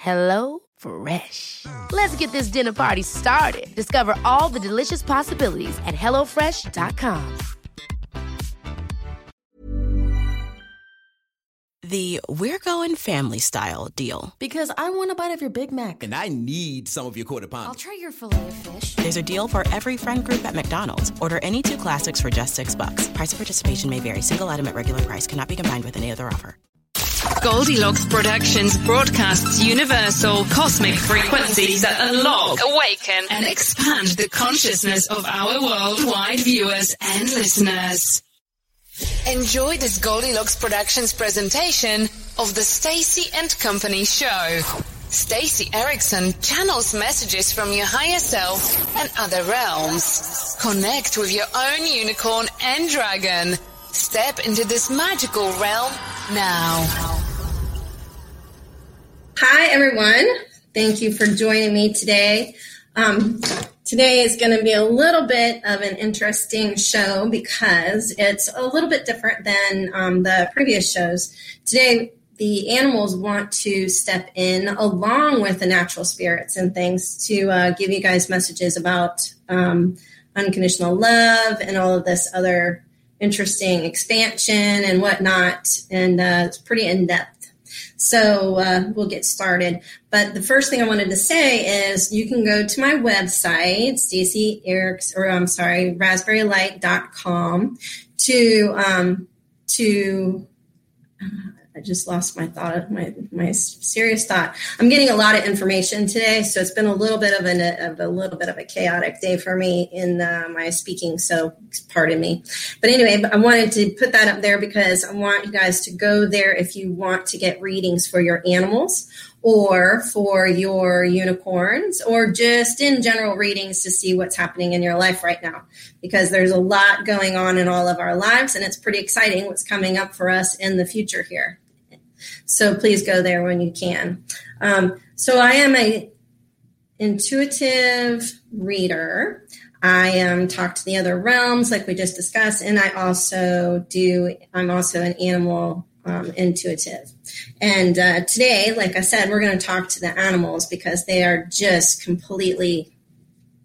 Hello Fresh. Let's get this dinner party started. Discover all the delicious possibilities at hellofresh.com. The We're Going Family Style deal. Because I want a bite of your Big Mac. And I need some of your quarter pound. I'll try your Filet-O-Fish. There's a deal for every friend group at McDonald's. Order any two classics for just six bucks. Price of participation may vary. Single item at regular price cannot be combined with any other offer. Goldilocks Productions broadcasts universal cosmic frequencies that unlock, awaken, and expand the consciousness of our worldwide viewers and listeners. Enjoy this Goldilocks Productions presentation of the Stacy and Company show. Stacy Erickson channels messages from your higher self and other realms. Connect with your own unicorn and dragon. Step into this magical realm now. Hi, everyone. Thank you for joining me today. Um, today is going to be a little bit of an interesting show because it's a little bit different than um, the previous shows. Today, the animals want to step in along with the natural spirits and things to uh, give you guys messages about um, unconditional love and all of this other interesting expansion and whatnot. And uh, it's pretty in depth. So uh, we'll get started. But the first thing I wanted to say is you can go to my website, Stacy Eric's, or I'm sorry, raspberrylight.com to um, to I just lost my thought, my my serious thought. I'm getting a lot of information today, so it's been a little bit of, an, of a little bit of a chaotic day for me in uh, my speaking. So pardon me. But anyway, I wanted to put that up there because I want you guys to go there if you want to get readings for your animals or for your unicorns or just in general readings to see what's happening in your life right now because there's a lot going on in all of our lives and it's pretty exciting what's coming up for us in the future here so please go there when you can um, so i am a intuitive reader I um, talk to the other realms like we just discussed, and I also do. I'm also an animal um, intuitive. And uh, today, like I said, we're going to talk to the animals because they are just completely,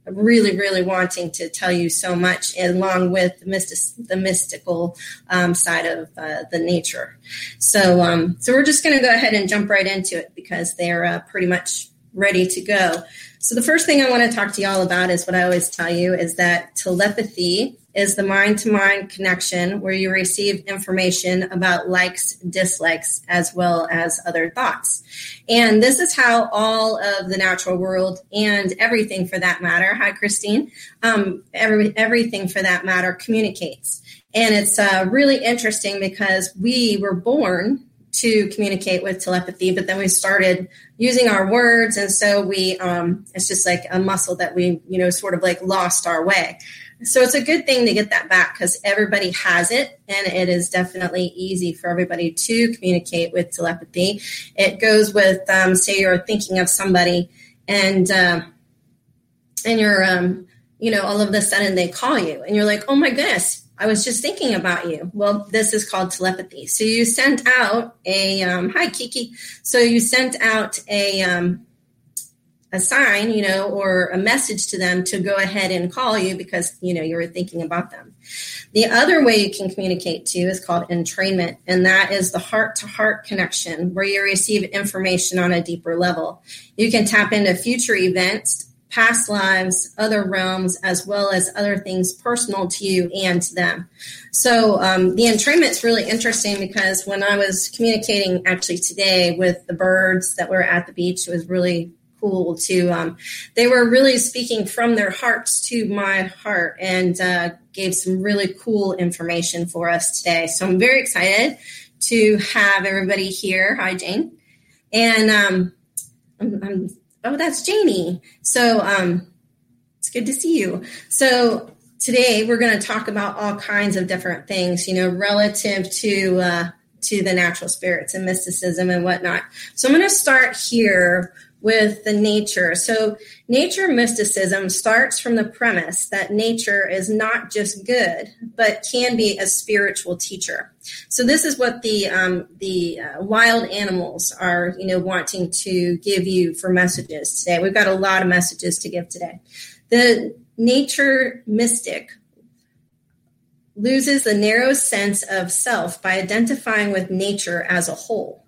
really, really wanting to tell you so much, along with the, mystic, the mystical um, side of uh, the nature. So, um, so we're just going to go ahead and jump right into it because they're uh, pretty much ready to go. So the first thing I want to talk to y'all about is what I always tell you is that telepathy is the mind to mind connection where you receive information about likes, dislikes, as well as other thoughts. And this is how all of the natural world and everything for that matter, hi, Christine, um, every, everything for that matter communicates. And it's uh, really interesting because we were born to communicate with telepathy, but then we started using our words. And so we, um, it's just like a muscle that we, you know, sort of like lost our way. So it's a good thing to get that back because everybody has it, and it is definitely easy for everybody to communicate with telepathy. It goes with, um, say, you're thinking of somebody, and uh, and you're, um, you know, all of a sudden they call you, and you're like, oh my goodness, I was just thinking about you. Well, this is called telepathy. So you sent out a um, hi Kiki. So you sent out a um, a sign, you know, or a message to them to go ahead and call you because you know you were thinking about them. The other way you can communicate too is called entrainment, and that is the heart to heart connection where you receive information on a deeper level. You can tap into future events past lives, other realms, as well as other things personal to you and to them. So um, the is really interesting because when I was communicating actually today with the birds that were at the beach, it was really cool to um, they were really speaking from their hearts to my heart and uh, gave some really cool information for us today. So i'm very excited to have everybody here. Hi jane. And um, I'm, I'm oh, that's Janie. So um, it's good to see you. So today we're going to talk about all kinds of different things, you know, relative to uh, to the natural spirits and mysticism and whatnot. So I'm going to start here with the nature. So, nature mysticism starts from the premise that nature is not just good, but can be a spiritual teacher. So, this is what the um, the uh, wild animals are, you know, wanting to give you for messages today. We've got a lot of messages to give today. The nature mystic loses the narrow sense of self by identifying with nature as a whole.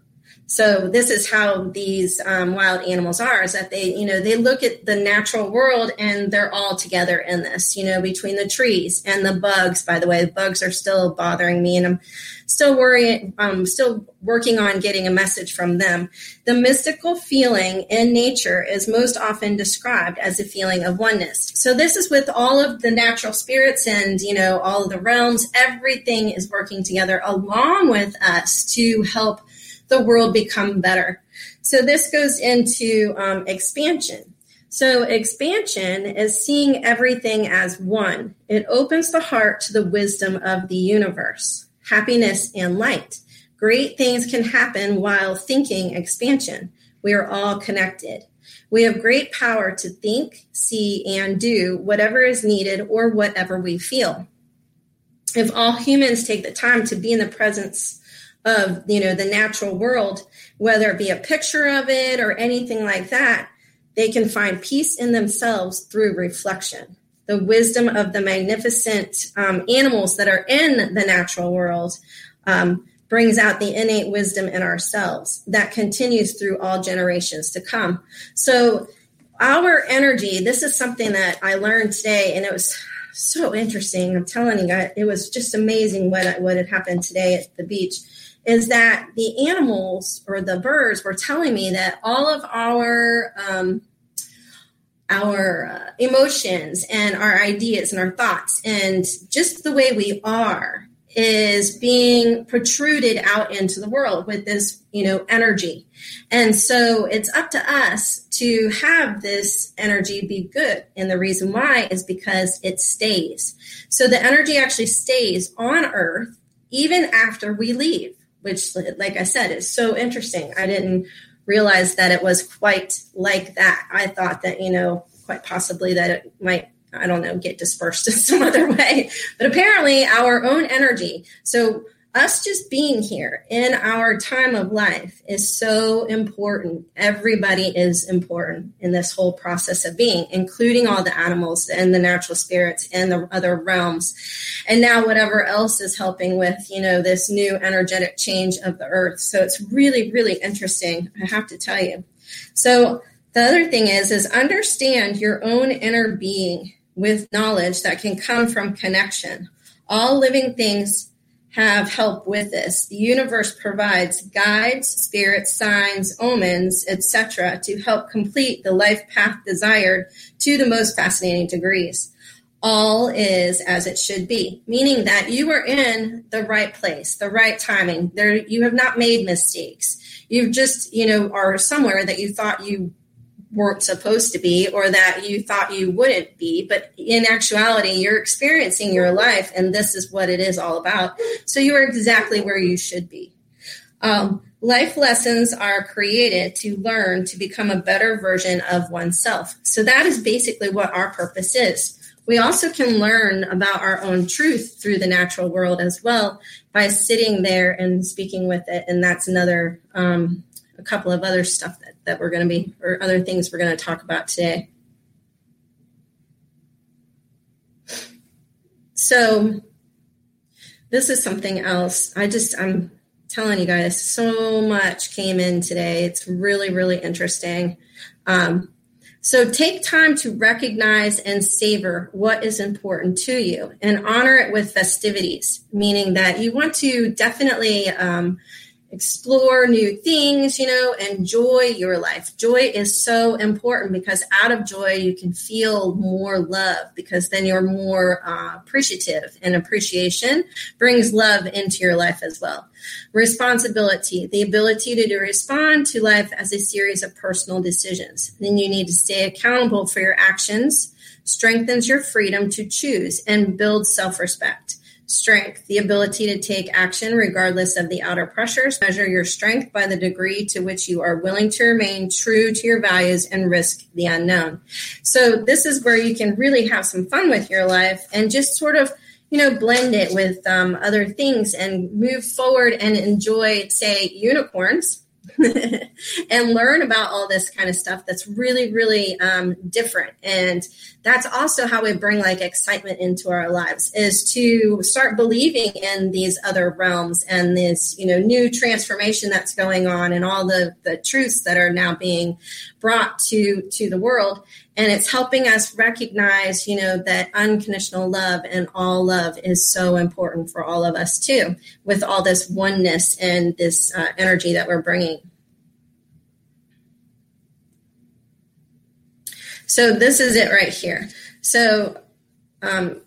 So this is how these um, wild animals are: is that they, you know, they look at the natural world and they're all together in this. You know, between the trees and the bugs. By the way, the bugs are still bothering me, and I'm still worrying. I'm still working on getting a message from them. The mystical feeling in nature is most often described as a feeling of oneness. So this is with all of the natural spirits and you know all of the realms. Everything is working together along with us to help the world become better. So this goes into um, expansion. So expansion is seeing everything as one. It opens the heart to the wisdom of the universe, happiness and light. Great things can happen while thinking expansion. We are all connected. We have great power to think, see, and do whatever is needed or whatever we feel. If all humans take the time to be in the presence of you know the natural world whether it be a picture of it or anything like that they can find peace in themselves through reflection. The wisdom of the magnificent um, animals that are in the natural world um, brings out the innate wisdom in ourselves that continues through all generations to come. So our energy this is something that i learned today and it was so interesting. I'm telling you it was just amazing what what had happened today at the beach is that the animals or the birds were telling me that all of our um, our uh, emotions and our ideas and our thoughts and just the way we are is being protruded out into the world with this you know energy. And so it's up to us to have this energy be good. And the reason why is because it stays. So the energy actually stays on earth even after we leave which, like I said, is so interesting. I didn't realize that it was quite like that. I thought that, you know, quite possibly that it might I don't know, get dispersed in some other way. But apparently, our own energy. So us just being here in our time of life is so important. Everybody is important in this whole process of being, including all the animals and the natural spirits and the other realms. And now whatever else is helping with, you know, this new energetic change of the earth. So it's really, really interesting. I have to tell you. So the other thing is, is understand your own inner being with knowledge that can come from connection. All living things have help with this. The universe provides guides, spirits, signs, omens, etc., to help complete the life path desired to the most fascinating degrees. All is as it should be, meaning that you are in the right place, the right timing. There, you have not made mistakes. You've just, you know, are somewhere that you thought you weren't supposed to be or that you thought you wouldn't be. But in actuality, you're experiencing your life, and this is what it is all about. So you are exactly where you should be. Um, life lessons are created to learn to become a better version of oneself. So that is basically what our purpose is. We also can learn about our own truth through the natural world as well by sitting there and speaking with it. And that's another, um, a couple of other stuff that, that we're going to be, or other things we're going to talk about today. So, this is something else. I just, I'm telling you guys, so much came in today. It's really, really interesting. Um, so take time to recognize and savor what is important to you and honor it with festivities, meaning that you want to definitely um, explore new things, you know, enjoy your life. Joy is so important because out of joy, you can feel more love because then you're more uh, appreciative, and appreciation brings love into your life as well. Responsibility, the ability to, to respond to life as a series of personal decisions. Then you need to stay accountable for your actions, strengthens your freedom to choose, and builds self respect. Strength, the ability to take action regardless of the outer pressures. Measure your strength by the degree to which you are willing to remain true to your values and risk the unknown. So, this is where you can really have some fun with your life and just sort of you know blend it with um, other things and move forward and enjoy say unicorns and learn about all this kind of stuff that's really really um, different. And that's also how we bring like excitement into our lives is to start believing in these other realms and this you know new transformation that's going on and all the the truths that are now being brought to to the world and it's helping us recognize you know that unconditional love and all love is so important for all of us too with all this oneness and this uh, energy that we're bringing So this is it right here. So um,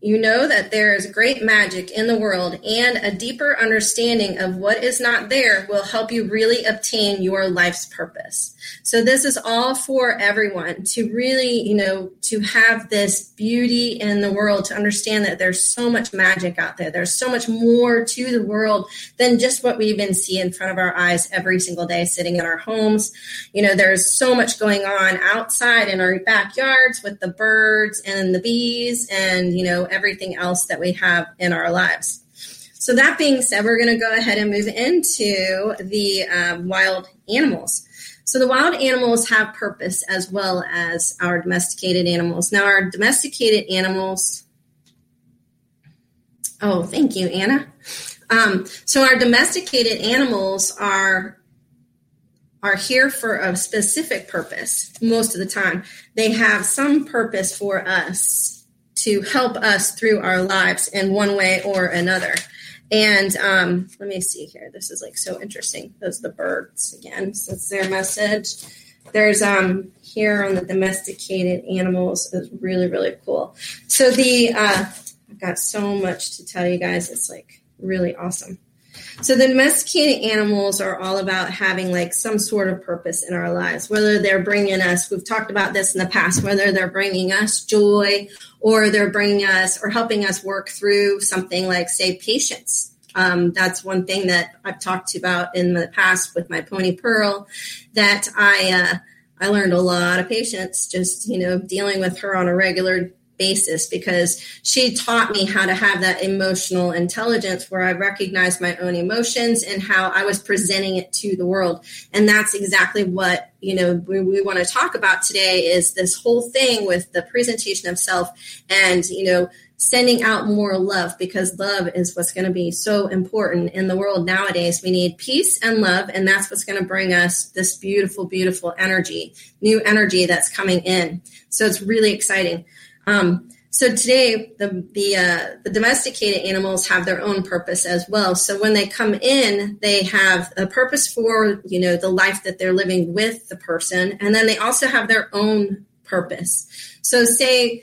you know that there is great magic in the world, and a deeper understanding of what is not there will help you really obtain your life's purpose. So, this is all for everyone to really, you know, to have this beauty in the world, to understand that there's so much magic out there. There's so much more to the world than just what we even see in front of our eyes every single day sitting in our homes. You know, there's so much going on outside in our backyards with the birds and the bees and, you know, everything else that we have in our lives. So, that being said, we're going to go ahead and move into the uh, wild animals. So, the wild animals have purpose as well as our domesticated animals. Now, our domesticated animals, oh, thank you, Anna. Um, so, our domesticated animals are are here for a specific purpose most of the time. They have some purpose for us to help us through our lives in one way or another. And um, let me see here. This is like so interesting. Those are the birds again. So it's their message. There's um here on the domesticated animals is really really cool. So the uh, I've got so much to tell you guys. It's like really awesome. So the domesticated animals are all about having like some sort of purpose in our lives, whether they're bringing us, we've talked about this in the past, whether they're bringing us joy or they're bringing us or helping us work through something like, say, patience. Um, that's one thing that I've talked about in the past with my pony Pearl that I, uh, I learned a lot of patience just, you know, dealing with her on a regular basis because she taught me how to have that emotional intelligence where I recognized my own emotions and how I was presenting it to the world. And that's exactly what, you know, we, we want to talk about today is this whole thing with the presentation of self and, you know, sending out more love because love is what's going to be so important in the world nowadays. We need peace and love, and that's what's going to bring us this beautiful, beautiful energy, new energy that's coming in. So it's really exciting. Um, so today, the the uh, the domesticated animals have their own purpose as well. So when they come in, they have a purpose for you know the life that they're living with the person, and then they also have their own purpose. So say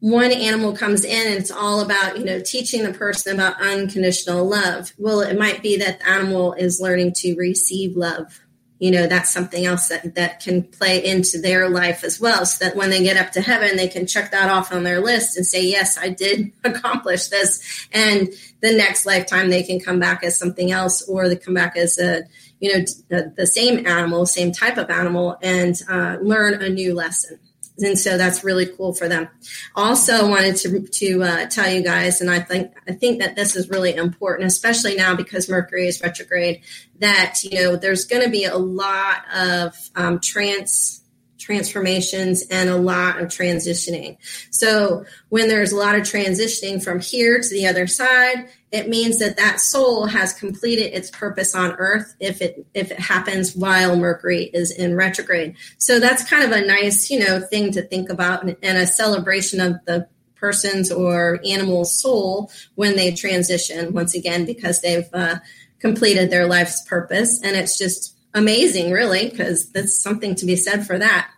one animal comes in and it's all about you know teaching the person about unconditional love. Well, it might be that the animal is learning to receive love you know that's something else that that can play into their life as well so that when they get up to heaven they can check that off on their list and say yes i did accomplish this and the next lifetime they can come back as something else or they come back as a you know the, the same animal same type of animal and uh, learn a new lesson and so that's really cool for them. Also, wanted to to uh, tell you guys, and I think I think that this is really important, especially now because Mercury is retrograde. That you know, there's going to be a lot of um, trans transformations and a lot of transitioning. So when there's a lot of transitioning from here to the other side, it means that that soul has completed its purpose on earth if it if it happens while mercury is in retrograde so that's kind of a nice you know thing to think about and, a celebration of the person's or animal's soul when they transition once again because they've uh, completed their life's purpose and it's just amazing really because that's something to be said for that.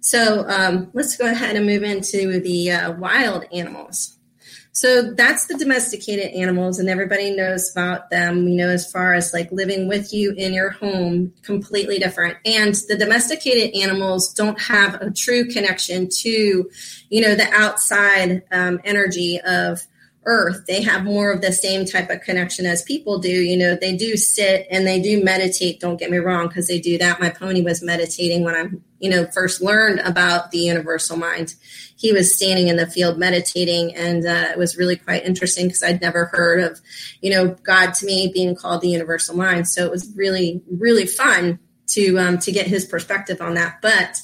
So um, let's go ahead and move into the uh, wild animals. So that's the domesticated animals, and everybody knows about them, you know, as far as like living with you in your home, completely different. And the domesticated animals don't have a true connection to, you know, the outside um, energy of earth. They have more of the same type of connection as people do. You know they do sit and they do meditate. Don't get me wrong because they do that. My pony was meditating when i you know first learned about the universal mind. He was standing in the field meditating and uh, it was really quite interesting because i'd never heard of you know god to me being called the universal mind. So it was really really fun to um, to get his perspective on that. But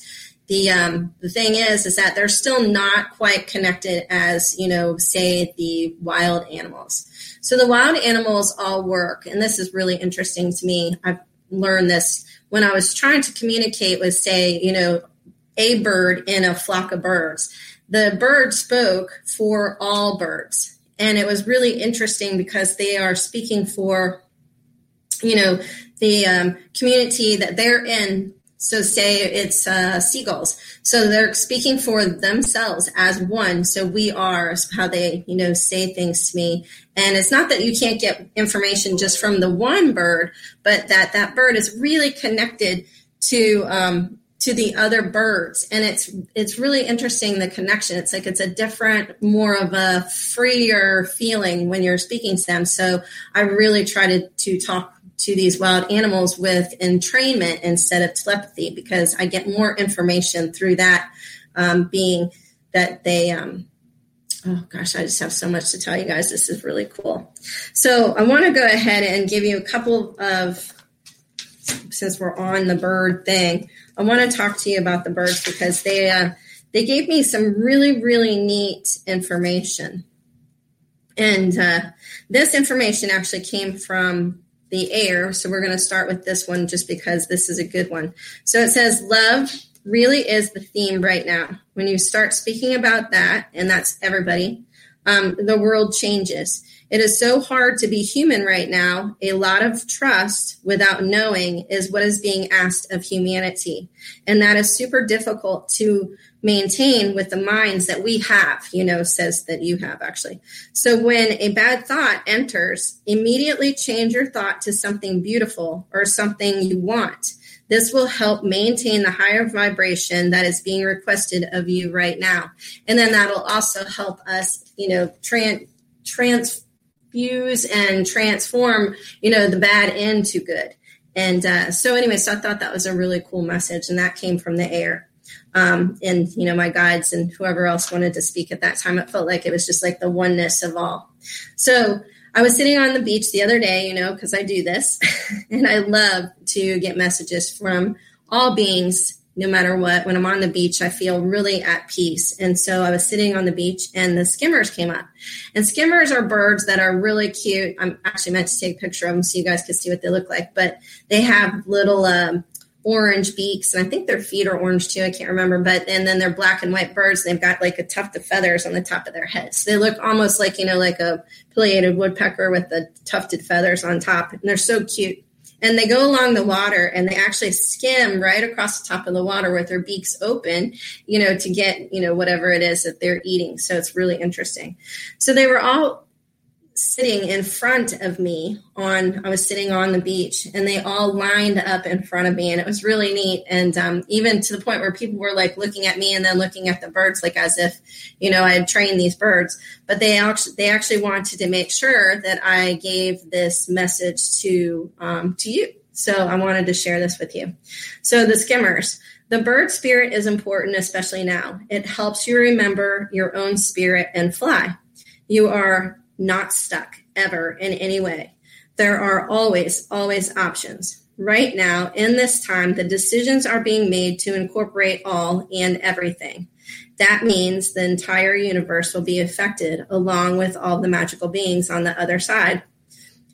the um, the thing is is that they're still not quite connected as you know say the wild animals. So the wild animals all work and this is really interesting to me. I've learned this. When i was trying to communicate with say you know a bird in a flock of birds the bird spoke for all birds. And it was really interesting because they are speaking for you know the um, community that they're in so say it's uh, seagulls. So they're speaking for themselves as one. So we are how they, you know, say things to me. And it's not that you can't get information just from the one bird, but that that bird is really connected to um, to the other birds and it's it's really interesting the connection it's like it's a different more of a freer feeling when you're speaking to them so i really try to to talk to these wild animals with entrainment instead of telepathy because I get more information through that um, being that they um, oh gosh, I just have so much to tell you guys. This is really cool. So I want to go ahead and give you a couple of, since we're on the bird thing, I want to talk to you about the birds because they uh, they gave me some really really neat information, and uh, this information actually came from the air. So we're going to start with this one just because this is a good one. So it says, Love really is the theme right now. When you start speaking about that, and that's everybody, um, the world changes. It is so hard to be human right now. A lot of trust without knowing is what is being asked of humanity. And that is super difficult to maintain with the minds that we have, you know, says that you have actually. So when a bad thought enters, immediately change your thought to something beautiful or something you want. This will help maintain the higher vibration that is being requested of you right now. And then that'll also help us, you know, tran- transfuse and transform, you know, the bad into good. And uh, so, anyway, so I thought that was a really cool message, and that came from the air um, and you know my guides and whoever else wanted to speak at that time it felt like it was just like the oneness of all. So i was sitting on the beach the other day you know because i do this and i love to get messages from all beings no matter what. When i'm on the beach i feel really at peace. And so i was sitting on the beach and the skimmers came up. And skimmers are birds that are really cute. I'm actually meant to take a picture of them so you guys can see what they look like but they have little um, orange beaks, and I think their feet are orange too. I can't remember, but and then they're black and white birds. They've got like a tuft of feathers on the top of their heads. They look almost like you know like a pileated woodpecker with the tufted feathers on top, and they're so cute. And they go along the water and they actually skim right across the top of the water with their beaks open, you know, to get, you know, whatever it is that they're eating. So it's really interesting. So they were all sitting in front of me on i was sitting on the beach and they all lined up in front of me and it was really neat. And um, even to the point where people were like looking at me and then looking at the birds like as if you know i had trained these birds. But they actually they actually wanted to make sure that i gave this message to um, to you. So i wanted to share this with you. So the skimmers. The bird spirit is important especially now. It helps you remember your own spirit and fly. You are not stuck ever in any way. There are always, always options. Right now, in this time, the decisions are being made to incorporate all and everything. That means the entire universe will be affected along with all the magical beings on the other side.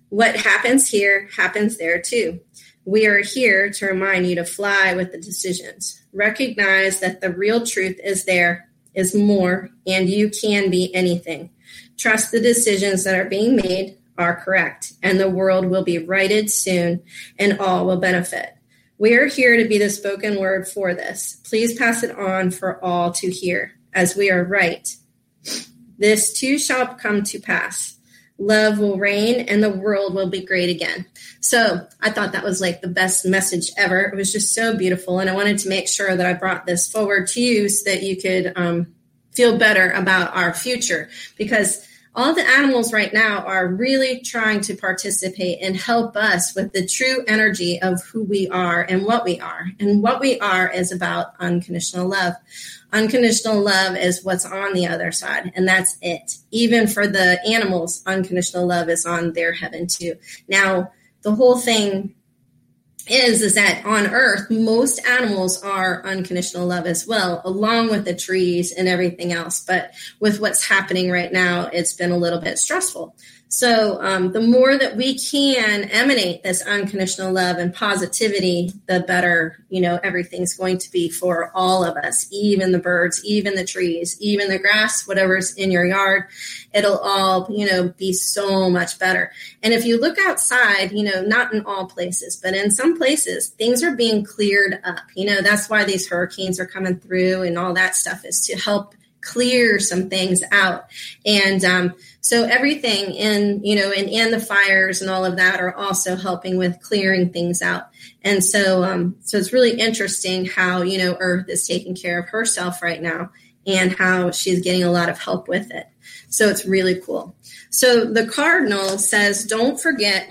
What happens here happens there too. We are here to remind you to fly with the decisions. Recognize that the real truth is there, is more, and you can be anything. Trust the decisions that are being made are correct, and the world will be righted soon, and all will benefit. We are here to be the spoken word for this. Please pass it on for all to hear, as we are right. This too shall come to pass. Love will reign, and the world will be great again. So I thought that was like the best message ever. It was just so beautiful, and I wanted to make sure that I brought this forward to you so that you could um, feel better about our future because all the animals right now are really trying to participate and help us with the true energy of who we are and what we are. And what we are is about unconditional love. Unconditional love is what's on the other side, and that's it. Even for the animals, unconditional love is on their heaven too. Now, the whole thing is is that on earth most animals are unconditional love as well along with the trees and everything else. But with what's happening right now it's been a little bit stressful so um, the more that we can emanate this unconditional love and positivity, the better, you know, everything's going to be for all of us, even the birds, even the trees, even the grass, whatever's in your yard. It'll all, you know, be so much better. And if you look outside, you know, not in all places, but in some places, things are being cleared up. You know, that's why these hurricanes are coming through and all that stuff is to help clear some things out. And um, so everything in, you know, and, and the fires and all of that are also helping with clearing things out. And so, um, so it's really interesting how, you know, Earth is taking care of herself right now and how she's getting a lot of help with it. So it's really cool. So the cardinal says, don't forget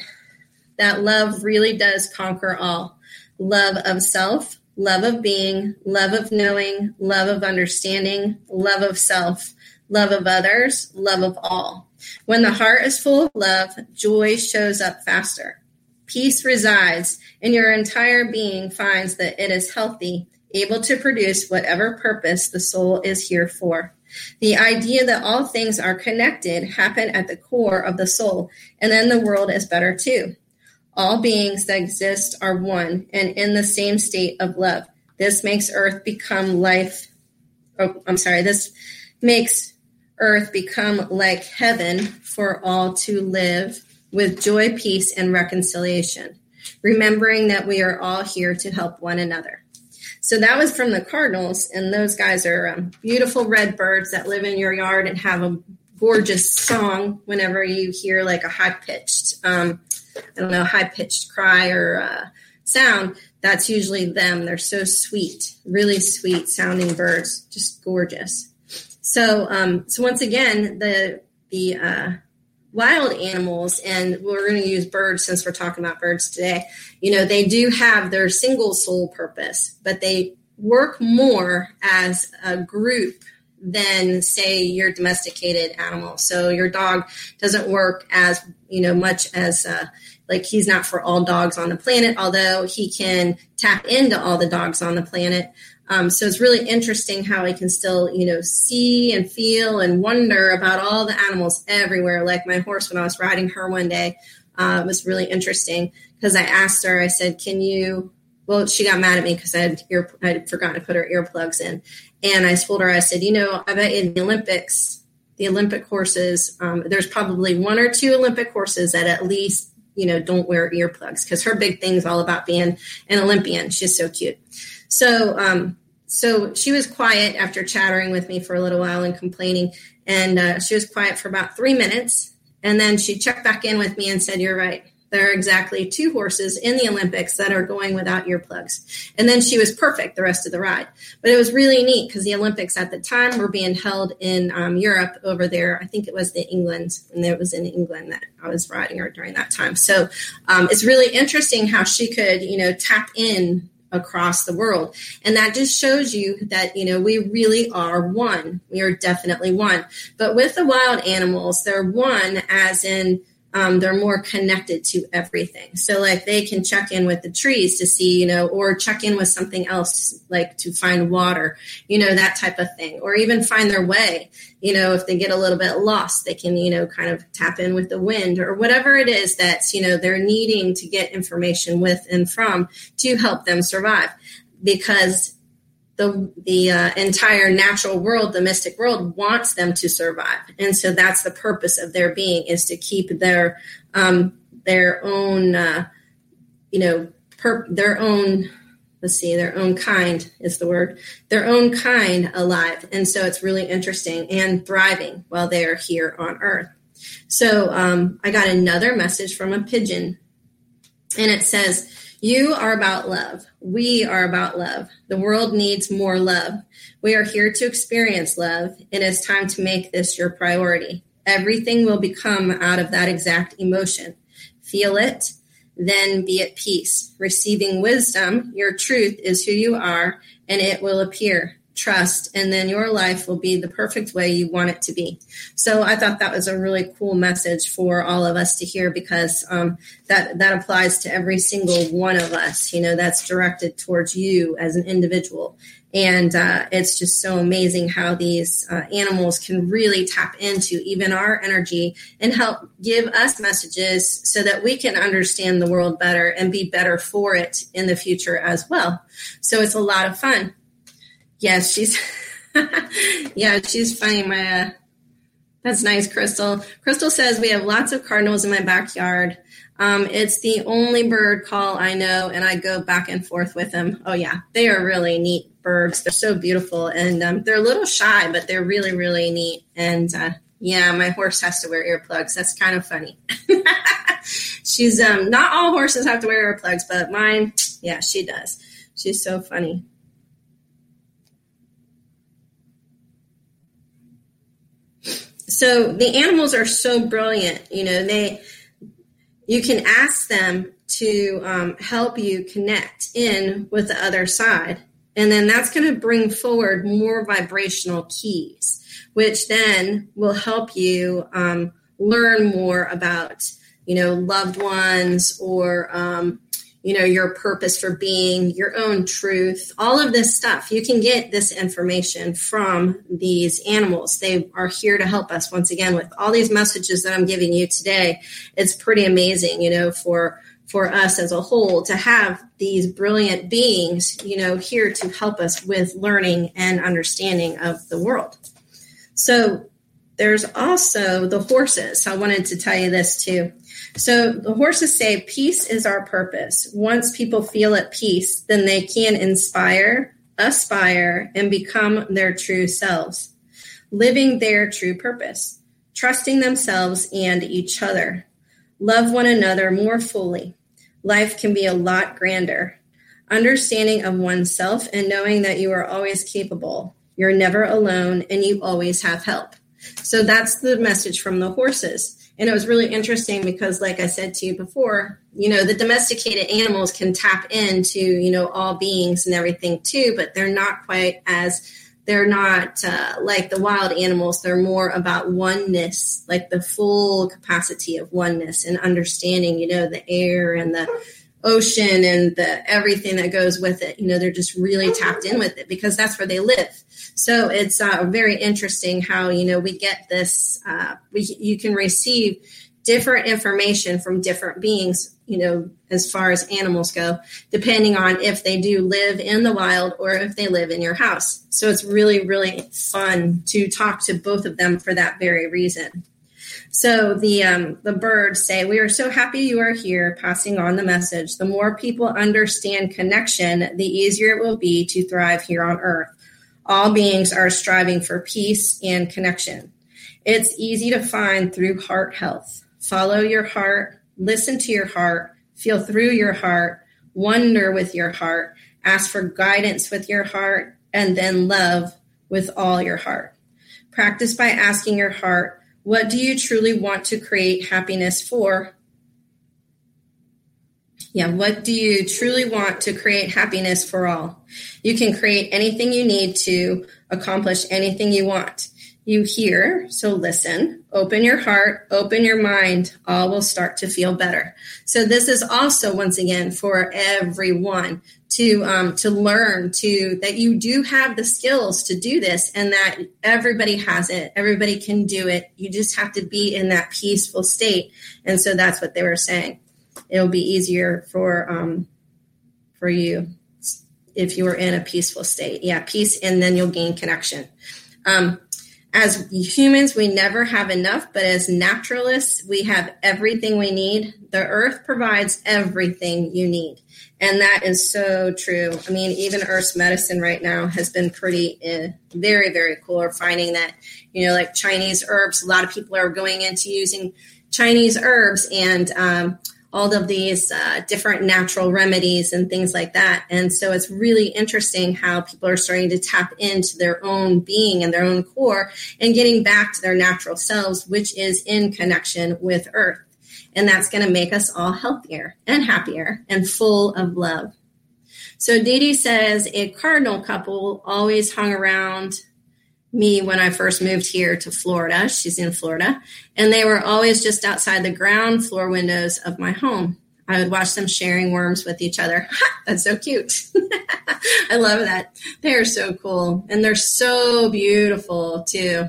that love really does conquer all love of self, love of being, love of knowing, love of understanding, love of self, love of others, love of all. When the heart is full of love, joy shows up faster. Peace resides, and your entire being finds that it is healthy, able to produce whatever purpose the soul is here for. The idea that all things are connected happen at the core of the soul, and then the world is better too. All beings that exist are one and in the same state of love. This makes Earth become life. Oh, I'm sorry. This makes Earth become like heaven for all to live with joy, peace, and reconciliation, remembering that we are all here to help one another. So that was from the Cardinals, and those guys are um, beautiful red birds that live in your yard and have a gorgeous song whenever you hear like a high pitched um, I don't know, high pitched cry or uh, sound, that's usually them. They're so sweet, really sweet sounding birds, just gorgeous. So, um, so once again, the the uh, wild animals, and we're going to use birds since we're talking about birds today. You know, they do have their single soul purpose, but they work more as a group than say your domesticated animal. So your dog doesn't work as you know much as uh, like he's not for all dogs on the planet, although he can tap into all the dogs on the planet. Um, so it's really interesting how he can still, you know, see and feel and wonder about all the animals everywhere. Like my horse, when I was riding her one day, uh, was really interesting because I asked her, I said, "Can you?" Well, she got mad at me because I had ear, I had forgotten to put her earplugs in, and I told her, I said, "You know, I bet in the Olympics, the Olympic horses, um, there's probably one or two Olympic horses that at least you know, don't wear earplugs because her big thing is all about being an Olympian. She's so cute. So, um, so she was quiet after chattering with me for a little while and complaining. And uh, she was quiet for about three minutes. And then she checked back in with me and said, You're right. There are exactly two horses in the Olympics that are going without earplugs. And then she was perfect the rest of the ride. But it was really neat because the Olympics at the time were being held in um, Europe over there. I think it was the England, and it was in England that I was riding her during that time. So um, it's really interesting how she could, you know, tap in across the world. And that just shows you that, you know, we really are one. We are definitely one. But with the wild animals, they're one as in um, they're more connected to everything. So, like, they can check in with the trees to see, you know, or check in with something else, like to find water, you know, that type of thing, or even find their way. You know, if they get a little bit lost, they can, you know, kind of tap in with the wind or whatever it is that's, you know, they're needing to get information with and from to help them survive. Because the the uh, entire natural world, the mystic world, wants them to survive, and so that's the purpose of their being is to keep their um, their own uh, you know per- their own let's see their own kind is the word their own kind alive, and so it's really interesting and thriving while they are here on Earth. So um, I got another message from a pigeon, and it says you are about love. We are about love. The world needs more love. We are here to experience love. It is time to make this your priority. Everything will become out of that exact emotion. Feel it, then be at peace. Receiving wisdom, your truth is who you are, and it will appear trust, and then your life will be the perfect way you want it to be. So I thought that was a really cool message for all of us to hear because um, that that applies to every single one of us. You know, that's directed towards you as an individual. And uh, it's just so amazing how these uh, animals can really tap into even our energy and help give us messages so that we can understand the world better and be better for it in the future as well. So it's a lot of fun. Yes, she's yeah, she's funny. My uh, that's nice, Crystal. Crystal says we have lots of cardinals in my backyard. Um, it's the only bird call I know, and I go back and forth with them. Oh yeah, they are really neat birds. They're so beautiful, and um, they're a little shy, but they're really really neat. And uh, yeah, my horse has to wear earplugs. That's kind of funny. She's um, not all horses have to wear earplugs, but mine, yeah, she does. She's so funny. So the animals are so brilliant you know they you can ask them to um, help you connect in with the other side. And then that's going to bring forward more vibrational keys which then will help you um, learn more about you know loved ones or um, you know your purpose for being your own truth all of this stuff. You can get this information from these animals. They are here to help us once again with all these messages that i'm giving you today. It's pretty amazing you know for for us as a whole to have these brilliant beings you know here to help us with learning and understanding of the world. So there's also the horses i wanted to tell you this too so the horses say peace is our purpose. Once people feel at peace, then they can inspire, aspire, and become their true selves, living their true purpose, trusting themselves and each other. Love one another more fully. Life can be a lot grander. Understanding of oneself and knowing that you are always capable. You're never alone and you always have help. So that's the message from the horses. And it was really interesting because, like I said to you before, you know, the domesticated animals can tap into, you know, all beings and everything too, but they're not quite as, they're not uh, like the wild animals. They're more about oneness, like the full capacity of oneness and understanding, you know, the air and the ocean and the everything that goes with it. You know, they're just really tapped in with it because that's where they live. So it's uh, very interesting how you know we get this. Uh, we, you can receive different information from different beings. You know, as far as animals go, depending on if they do live in the wild or if they live in your house. So it's really really fun to talk to both of them for that very reason. So the um, the birds say, "We are so happy you are here, passing on the message. The more people understand connection, the easier it will be to thrive here on Earth. All beings are striving for peace and connection. It's easy to find through heart health. Follow your heart, listen to your heart, feel through your heart, wonder with your heart, ask for guidance with your heart, and then love with all your heart. Practice by asking your heart, what do you truly want to create happiness for? Yeah, what do you truly want to create happiness for all? You can create anything you need to accomplish anything you want. You hear, so listen, open your heart, open your mind, all will start to feel better. So this is also once again for everyone to um, to learn to that you do have the skills to do this and that everybody has it. Everybody can do it. You just have to be in that peaceful state. And so that's what they were saying. It'll be easier for um, for you if you are in a peaceful state. Yeah peace and then you'll gain connection. Um, as humans, we never have enough, but as naturalists, we have everything we need. The earth provides everything you need. And that is so true. I mean, even Earth's medicine right now has been pretty, uh, very, very cool. We're finding that, you know, like Chinese herbs, a lot of people are going into using Chinese herbs and, um, all of these uh, different natural remedies and things like that. And so it's really interesting how people are starting to tap into their own being and their own core and getting back to their natural selves, which is in connection with Earth. And that's going to make us all healthier and happier and full of love. So Dee says a cardinal couple always hung around me when I first moved here to Florida. She's in Florida. And they were always just outside the ground floor windows of my home. I would watch them sharing worms with each other. That's so cute. I love that. They're so cool. And they're so beautiful too.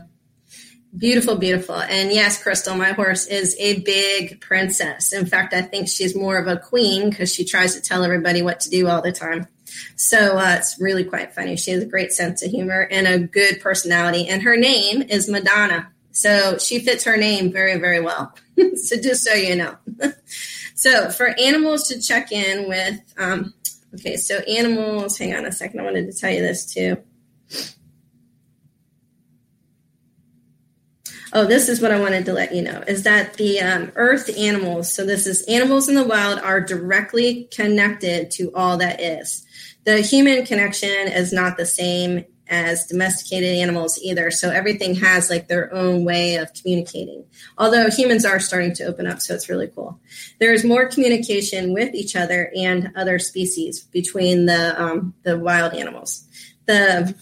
Beautiful, beautiful. And yes, Crystal, my horse is a big princess. In fact, I think she's more of a queen because she tries to tell everybody what to do all the time. So uh, it's really quite funny. She has a great sense of humor and a good personality. And her name is Madonna. So she fits her name very, very well. so just so you know. so for animals to check in with, um, okay, so animals, hang on a second. I wanted to tell you this too. Oh, this is what I wanted to let you know is that the um, earth animals, so this is animals in the wild, are directly connected to all that is the human connection is not the same as domesticated animals either. So everything has like their own way of communicating. Although humans are starting to open up, so it's really cool. There is more communication with each other and other species between the um, the wild animals. The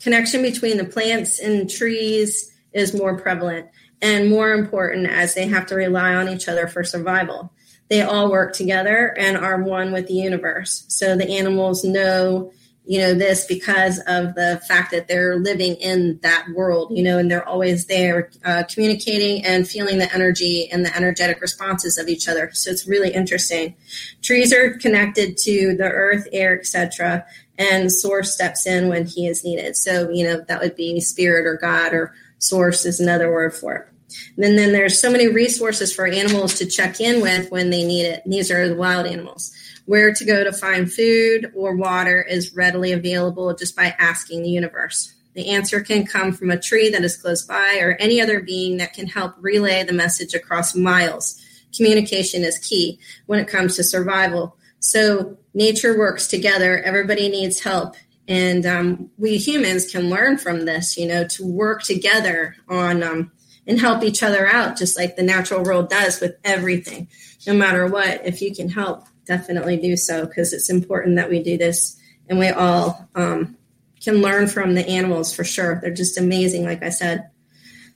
connection between the plants and trees is more prevalent and more important as they have to rely on each other for survival they all work together and are one with the universe. So the animals know, you know, this because of the fact that they're living in that world, you know, and they're always there uh, communicating and feeling the energy and the energetic responses of each other. So it's really interesting. Trees are connected to the earth, air, etc., and source steps in when he is needed. So, you know, that would be spirit or God or source is another word for it. And then there's so many resources for animals to check in with when they need it. And These are the wild animals. Where to go to find food or water is readily available just by asking the universe. The answer can come from a tree that is close by or any other being that can help relay the message across miles. Communication is key when it comes to survival. So nature works together. Everybody needs help. And um, we humans can learn from this, you know, to work together on um, and help each other out, just like the natural world does with everything. No matter what, if you can help, definitely do so because it's important that we do this and we all um, can learn from the animals for sure. They're just amazing, like I said.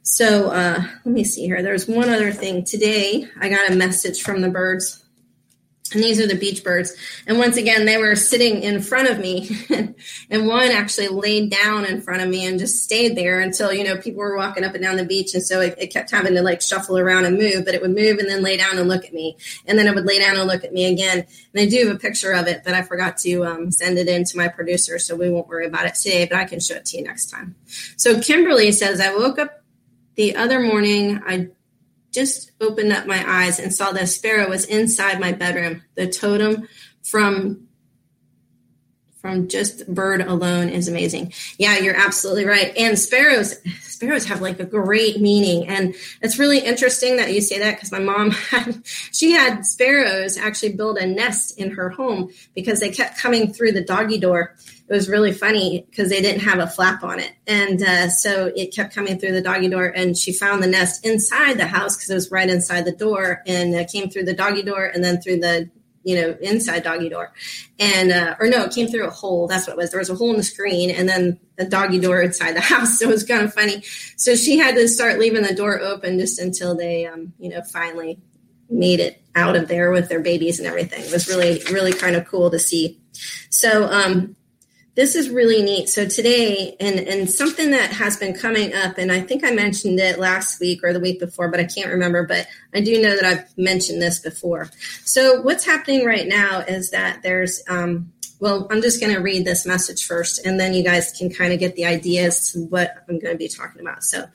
So uh, let me see here. There's one other thing. Today, I got a message from the birds and these are the beach birds. And once again, they were sitting in front of me. and one actually laid down in front of me and just stayed there until, you know, people were walking up and down the beach. And so it, it, kept having to like shuffle around and move, but it would move and then lay down and look at me. And then it would lay down and look at me again. And I do have a picture of it, but I forgot to um, send it in to my producer. So we won't worry about it today, but I can show it to you next time. So Kimberly says, I woke up the other morning. I just opened up my eyes and saw that sparrow was inside my bedroom. The totem from from just bird alone is amazing. Yeah, you're absolutely right. And sparrows, sparrows have like a great meaning. And it's really interesting that you say that because my mom had, she had sparrows actually build a nest in her home because they kept coming through the doggy door. It was really funny because they didn't have a flap on it. And uh, so it kept coming through the doggy door. And she found the nest inside the house because it was right inside the door and came through the doggy door and then through the you know, inside doggy door. And, uh, or no, it came through a hole. That's what it was. There was a hole in the screen and then a doggy door inside the house. So it was kind of funny. So she had to start leaving the door open just until they, um, you know, finally made it out of there with their babies and everything. It was really, really kind of cool to see. So, um, this is really neat. So today, and and something that has been coming up, and I think I mentioned it last week or the week before, but I can't remember. But I do know that I've mentioned this before. So what's happening right now is that there's, um, well, I'm just going to read this message first, and then you guys can kind of get the ideas to what I'm going to be talking about. So.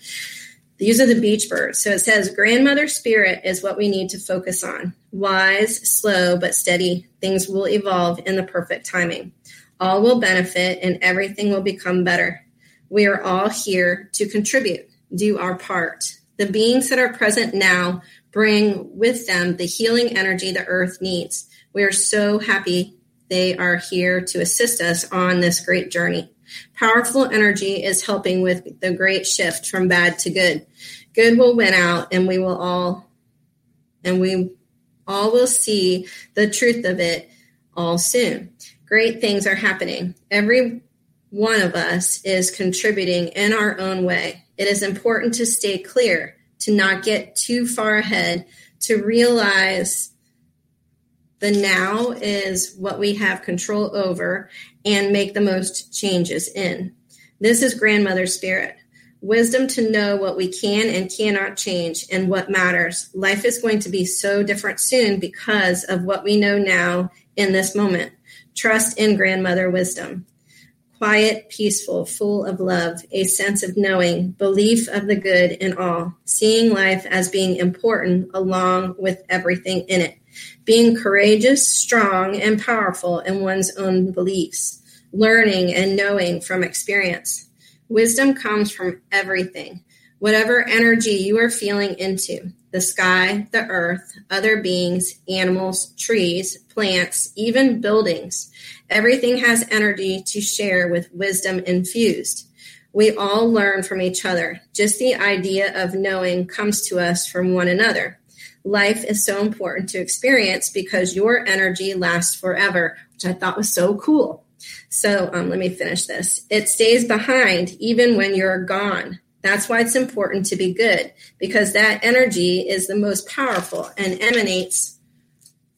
These are the beach birds. So it says, Grandmother spirit is what we need to focus on. Wise, slow, but steady. Things will evolve in the perfect timing. All will benefit and everything will become better. We are all here to contribute, do our part. The beings that are present now bring with them the healing energy the earth needs. We are so happy they are here to assist us on this great journey. Powerful energy is helping with the great shift from bad to good. Good will win out and we will all and we all will see the truth of it all soon great things are happening. Every one of us is contributing in our own way. It is important to stay clear, to not get too far ahead, to realize the now is what we have control over and make the most changes in. This is grandmother spirit. Wisdom to know what we can and cannot change and what matters. Life is going to be so different soon because of what we know now in this moment trust in grandmother wisdom. Quiet, peaceful, full of love, a sense of knowing, belief of the good in all, seeing life as being important along with everything in it, being courageous, strong, and powerful in one's own beliefs, learning and knowing from experience. Wisdom comes from everything, whatever energy you are feeling into the sky, the earth, other beings, animals, trees, plants, even buildings. Everything has energy to share with wisdom infused. We all learn from each other. Just the idea of knowing comes to us from one another. Life is so important to experience because your energy lasts forever, which I thought was so cool. So um, let me finish this. It stays behind even when you're gone. That's why it's important to be good because that energy is the most powerful and emanates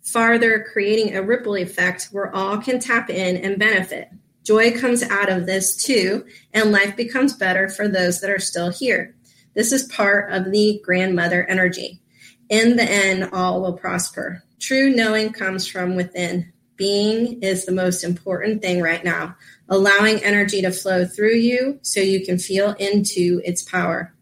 farther, creating a ripple effect where all can tap in and benefit. Joy comes out of this too, and life becomes better for those that are still here. This is part of the grandmother energy. In the end, all will prosper. True knowing comes from within. Being is the most important thing right now allowing energy to flow through you so you can feel into its power.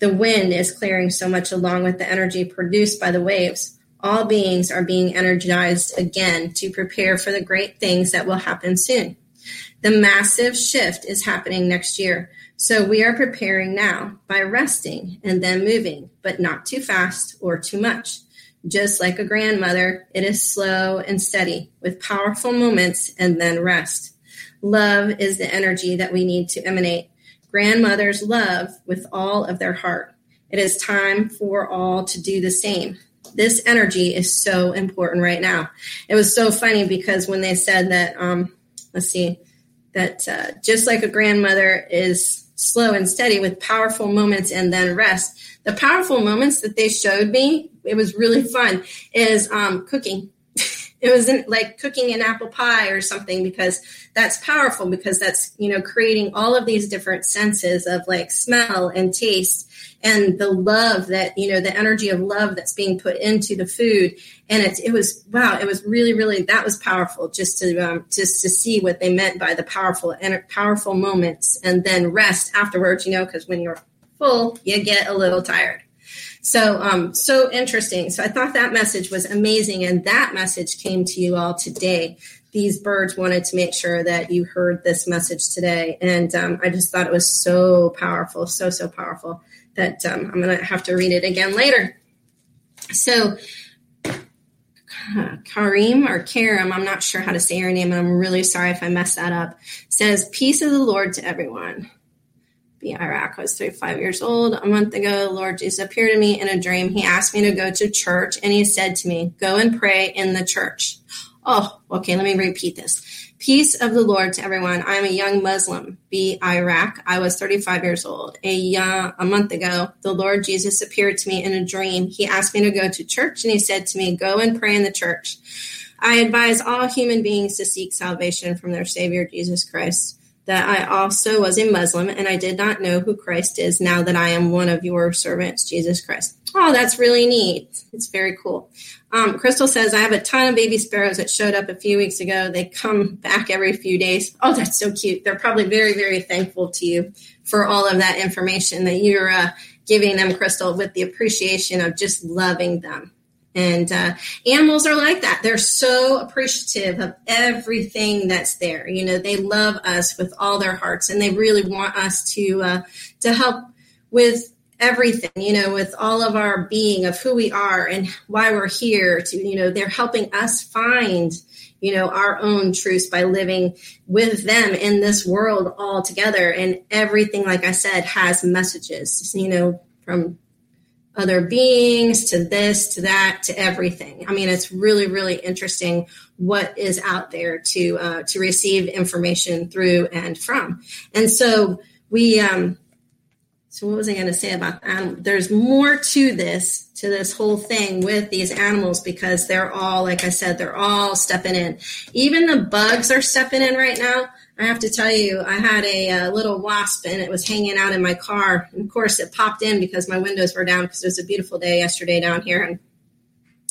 The wind is clearing so much along with the energy produced by the waves. All beings are being energized again to prepare for the great things that will happen soon. The massive shift is happening next year. So we are preparing now by resting and then moving, but not too fast or too much. Just like a grandmother, it is slow and steady with powerful moments and then rest. Love is the energy that we need to emanate. Grandmothers love with all of their heart. It is time for all to do the same. This energy is so important right now. It was so funny because when they said that, um, let's see, that uh, just like a grandmother is slow and steady with powerful moments and then rest, the powerful moments that they showed me, it was really fun, is um, cooking it was like cooking an apple pie or something because that's powerful because that's you know creating all of these different senses of like smell and taste and the love that you know the energy of love that's being put into the food. And it, it was wow it was really really that was powerful just to um, just to see what they meant by the powerful and powerful moments and then rest afterwards you know because when you're full you get a little tired so, um, so interesting. So I thought that message was amazing. And that message came to you all today these birds wanted to make sure that you heard this message today. And um, I just thought it was so powerful, so, so powerful that um, I'm going to have to read it again later. So, Karim or Karim, I'm not sure how to say her name, and I'm really sorry if I mess that up, says, Peace of the Lord to everyone. Be Iraq. I was 35 years old. A month ago, the Lord Jesus appeared to me in a dream. He asked me to go to church, and he said to me, Go and pray in the church. Oh, okay, let me repeat this. Peace of the Lord to everyone. I am a young Muslim, be Iraq. I was 35 years old. A, young, a month ago, the Lord Jesus appeared to me in a dream. He asked me to go to church and he said to me, Go and pray in the church. I advise all human beings to seek salvation from their Savior, Jesus Christ. That I also was a Muslim and I did not know who Christ is now that I am one of your servants, Jesus Christ. Oh, that's really neat. It's very cool. Um, Crystal says, I have a ton of baby sparrows that showed up a few weeks ago. They come back every few days. Oh, that's so cute. They're probably very, very thankful to you for all of that information that you're uh, giving them, Crystal, with the appreciation of just loving them. And uh, animals are like that. They're so appreciative of everything that's there. You know, they love us with all their hearts, and they really want us to uh, to help with everything, you know, with all of our being of who we are and why we're here to, you know, they're helping us find, you know, our own truths by living with them in this world all together. And everything, like I said, has messages, you know, from other beings to this to that to everything. I mean, it's really, really interesting what is out there to uh, to receive information through and from. And so we um, so what was I going to say about that? There's more to this, to this whole thing with these animals because they're all, like I said, they're all stepping in. Even the bugs are stepping in right now. I have to tell you, I had a, a little wasp and it was hanging out in my car. And of course, it popped in because my windows were down because it was a beautiful day yesterday down here. And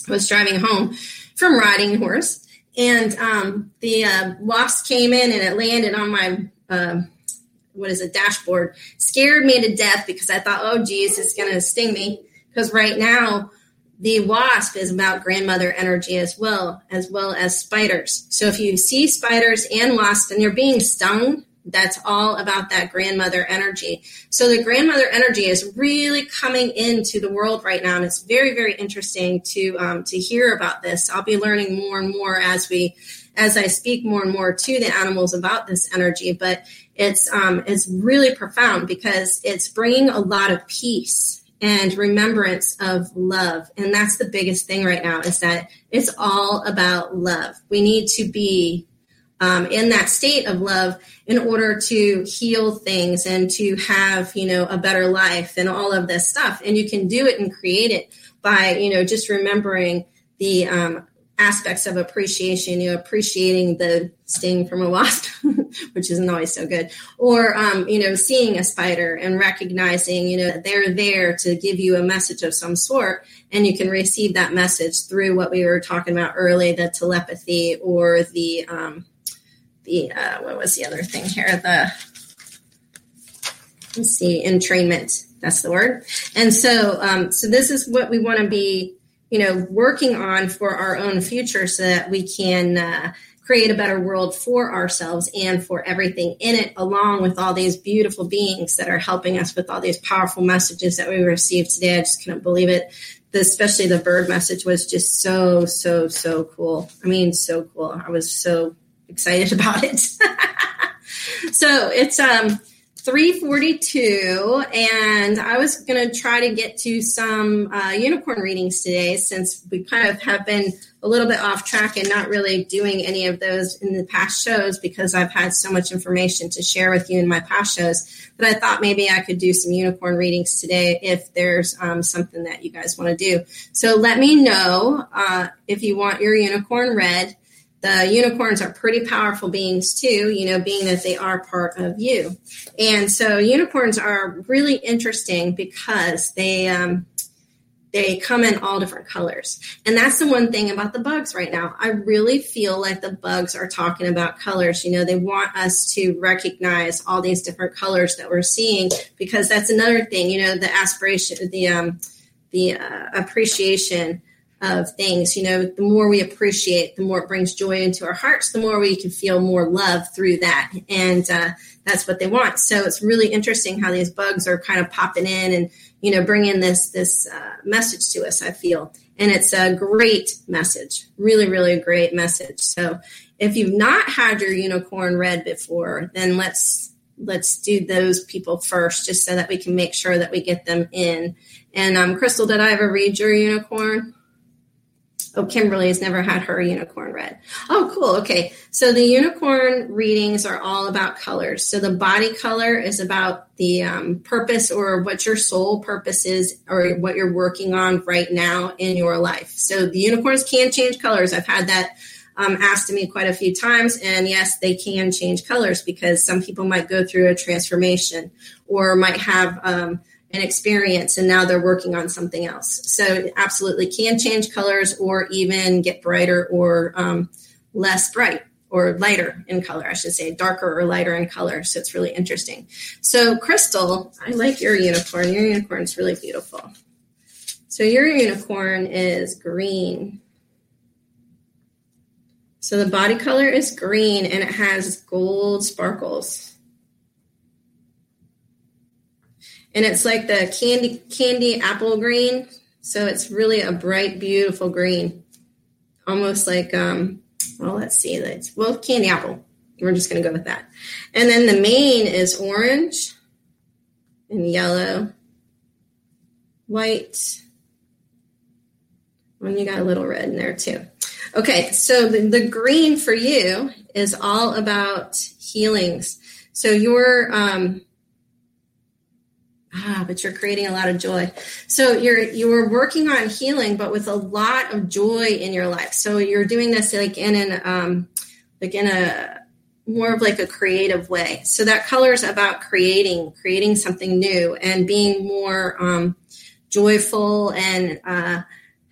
I was driving home from riding horse. And um, the uh, wasp came in and it landed on my uh, what is it, dashboard scared me to death because I thought, oh, geez, it's going to sting me. Because right now, the wasp is about grandmother energy as well, as well as spiders. So if you see spiders and wasps and you're being stung, that's all about that grandmother energy. So the grandmother energy is really coming into the world right now, and it's very, very interesting to um, to hear about this. I'll be learning more and more as we as I speak more and more to the animals about this energy. But it's um, it's really profound because it's bringing a lot of peace and remembrance of love. And that's the biggest thing right now is that it's all about love. We need to be um, in that state of love in order to heal things and to have you know a better life and all of this stuff. And you can do it and create it by you know just remembering the um, aspects of appreciation, you know, appreciating the sting from a wasp, which isn't always so good, or, um, you know, seeing a spider and recognizing, you know, they're there to give you a message of some sort. And you can receive that message through what we were talking about early, the telepathy or the, um, the, uh, what was the other thing here? The, let's see, entrainment. That's the word. And so, um, so this is what we want to be you know, working on for our own future so that we can uh, create a better world for ourselves and for everything in it, along with all these beautiful beings that are helping us with all these powerful messages that we received today. I just couldn't believe it. The, especially the bird message was just so, so, so cool. I mean, so cool. I was so excited about it. so it's, um, 342 and i was going to try to get to some uh, unicorn readings today since we kind of have been a little bit off track and not really doing any of those in the past shows because i've had so much information to share with you in my past shows but i thought maybe i could do some unicorn readings today if there's um, something that you guys want to do. So let me know uh, if you want your unicorn read the unicorns are pretty powerful beings too, you know, being that they are part of you. And so unicorns are really interesting because they um, they come in all different colors. And that's the one thing about the bugs right now. I really feel like the bugs are talking about colors. You know, they want us to recognize all these different colors that we're seeing because that's another thing, you know, the aspiration, the um, the uh, appreciation of things. You know, the more we appreciate, the more it brings joy into our hearts, the more we can feel more love through that. And uh, that's what they want. So it's really interesting how these bugs are kind of popping in and, you know, bringing this, this uh, message to us, I feel. And it's a great message, really, really great message. So if you've not had your unicorn read before, then let's let's do those people first, just so that we can make sure that we get them in. And um, Crystal, did I ever read your unicorn? Oh, Kimberly has never had her unicorn read. Oh, cool. Okay. So the unicorn readings are all about colors. So the body color is about the um, purpose or what your soul purpose is or what you're working on right now in your life. So the unicorns can change colors. I've had that um, asked to me quite a few times. And yes, they can change colors because some people might go through a transformation or might have um, an experience and now they're working on something else. So it absolutely can change colors or even get brighter or um, less bright or lighter in color, I should say, darker or lighter in color. So it's really interesting. So, Crystal, I like your unicorn. Your unicorn is really beautiful. So, your unicorn is green. So the body color is green and it has gold sparkles. And it's like the candy candy apple green. So it's really a bright, beautiful green. Almost like um well let's see that's well candy apple. We're just gonna go with that. And then the mane is orange and yellow, white. And you got a little red in there too. Okay, so the, the green for you is all about healings. So you're um, ah, but you're creating a lot of joy. So you're you're working on healing, but with a lot of joy in your life. So you're doing this like in an um, like in a more of like a creative way. So that color is about creating, creating something new, and being more um, joyful and uh,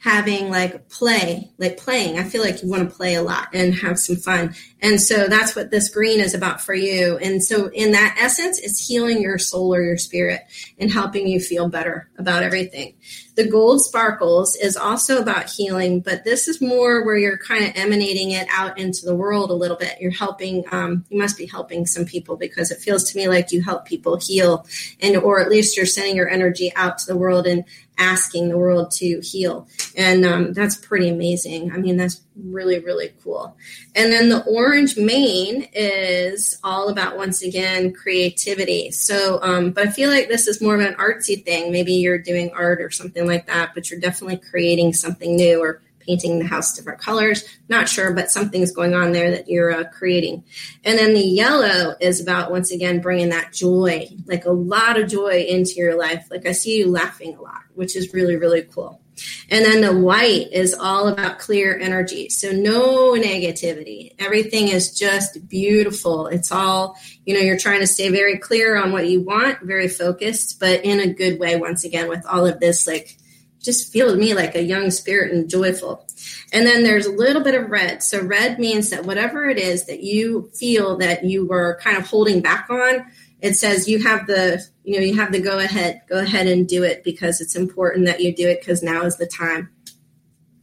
having like play, like playing. I feel like you want to play a lot and have some fun. And so that's what this green is about for you. And so in that essence, it's healing your soul or your spirit and helping you feel better about everything. The gold sparkles is also about healing, but this is more where you're kind of emanating it out into the world a little bit. You're helping, um, you must be helping some people because it feels to me like you help people heal and, or at least you're sending your energy out to the world and asking the world to heal. And um, that's pretty amazing. I mean, that's really, really cool. And then the orange mane is all about, once again, creativity. So, um, but I feel like this is more of an artsy thing. Maybe you're doing art or something like that, but you're definitely creating something new or painting the house different colors. Not sure, but something's going on there that you're uh, creating. And then the yellow is about, once again, bringing that joy, like a lot of joy into your life. Like I see you laughing a lot, which is really, really cool. And then the white is all about clear energy. So no negativity. Everything is just beautiful. It's all, you know, you're trying to stay very clear on what you want, very focused, but in a good way, once again, with all of this like just feels me like a young spirit and joyful. And then there's a little bit of red. So red means that whatever it is that you feel that you were kind of holding back on, it says you have the you know you have the go ahead go ahead and do it because it's important that you do it because now is the time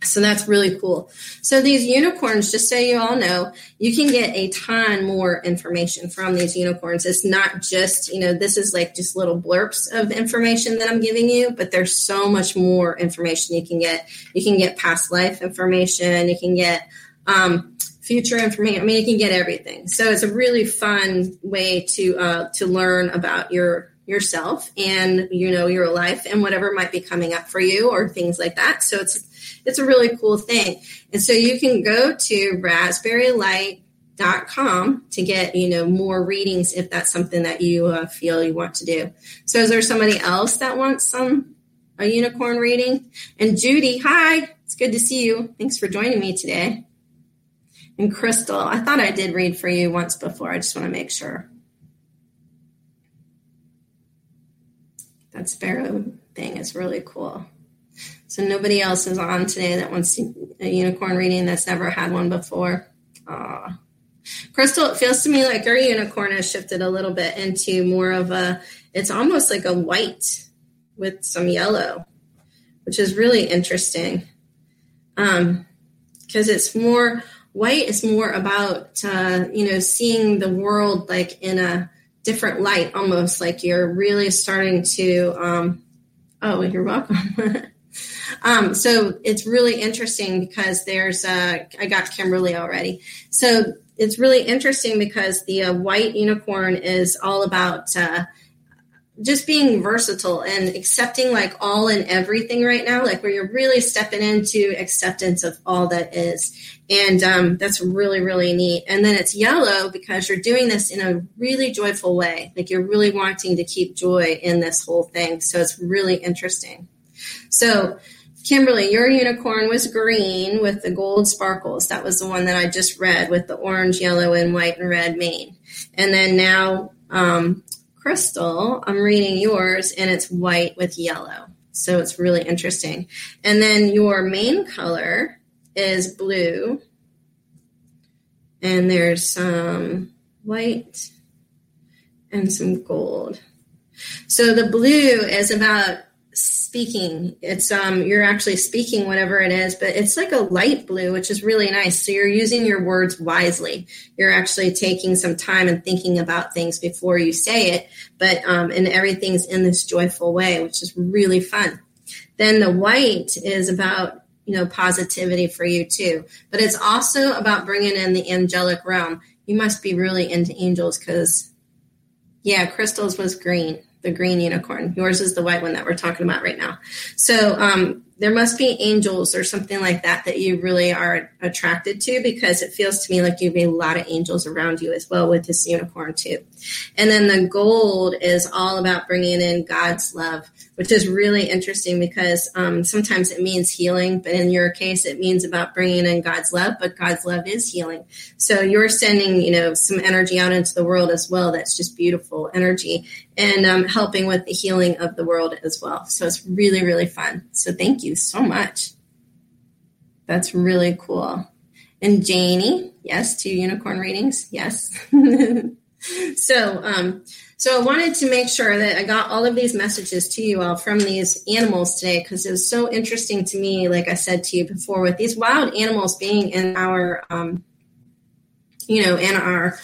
so that's really cool. So these unicorns, just so you all know, you can get a ton more information from these unicorns. It's not just, you know, this is like just little blurps of information that I'm giving you, but there's so much more information you can get. You can get past life information. You can get um, future information. I mean, you can get everything. So it's a really fun way to uh, to learn about your yourself and you know your life and whatever might be coming up for you or things like that. So it's it's a really cool thing. And so you can go to raspberrylight.com to get, you know, more readings if that's something that you uh, feel you want to do. So is there somebody else that wants some a unicorn reading? And Judy, hi. It's good to see you. Thanks for joining me today. And Crystal, I thought I did read for you once before. I just want to make sure. That sparrow thing is really cool. So nobody else is on today that wants a unicorn reading that's never had one before. Aww. Crystal, it feels to me like your unicorn has shifted a little bit into more of a, it's almost like a white with some yellow, which is really interesting. um, because it's more white is more about uh, you know seeing the world like in a different light almost like you're really starting to um, oh you're welcome. Um, so it's really interesting because there's uh, i got kimberly already. So it's really interesting because the uh, white unicorn is all about uh, just being versatile and accepting like all and everything right now, like where you're really stepping into acceptance of all that is. And um, that's really, really neat. And then it's yellow because you're doing this in a really joyful way. Like you're really wanting to keep joy in this whole thing. So it's really interesting. So, Kimberly, your unicorn was green with the gold sparkles. That was the one that I just read with the orange, yellow, and white and red mane. And then now um, crystal, I'm reading yours, and it's white with yellow. So it's really interesting. And then your main color is blue, and there's some white and some gold. So the blue is about speaking. It's um you're actually speaking whatever it is, but it's like a light blue, which is really nice. So you're using your words wisely. You're actually taking some time and thinking about things before you say it, but um and everything's in this joyful way, which is really fun. Then the white is about you know positivity for you too, but it's also about bringing in the angelic realm. You must be really into angels because yeah, crystals was green the green unicorn. Yours is the white one that we're talking about right now. So um, there must be angels or something like that that you really are attracted to because it feels to me like you have a lot of angels around you as well with this unicorn too. And then the gold is all about bringing in God's love, which is really interesting because um, sometimes it means healing, but in your case, it means about bringing in God's love, but God's love is healing. So you're sending, you know, some energy out into the world as well. That's just beautiful energy and um, helping with the healing of the world as well. So it's really, really fun. So thank you so much. That's really cool. And Janie, yes, two unicorn readings, yes. so, um, so I wanted to make sure that I got all of these messages to you all from these animals today because it was so interesting to me. Like I said to you before, with these wild animals being in our, um, you know, in our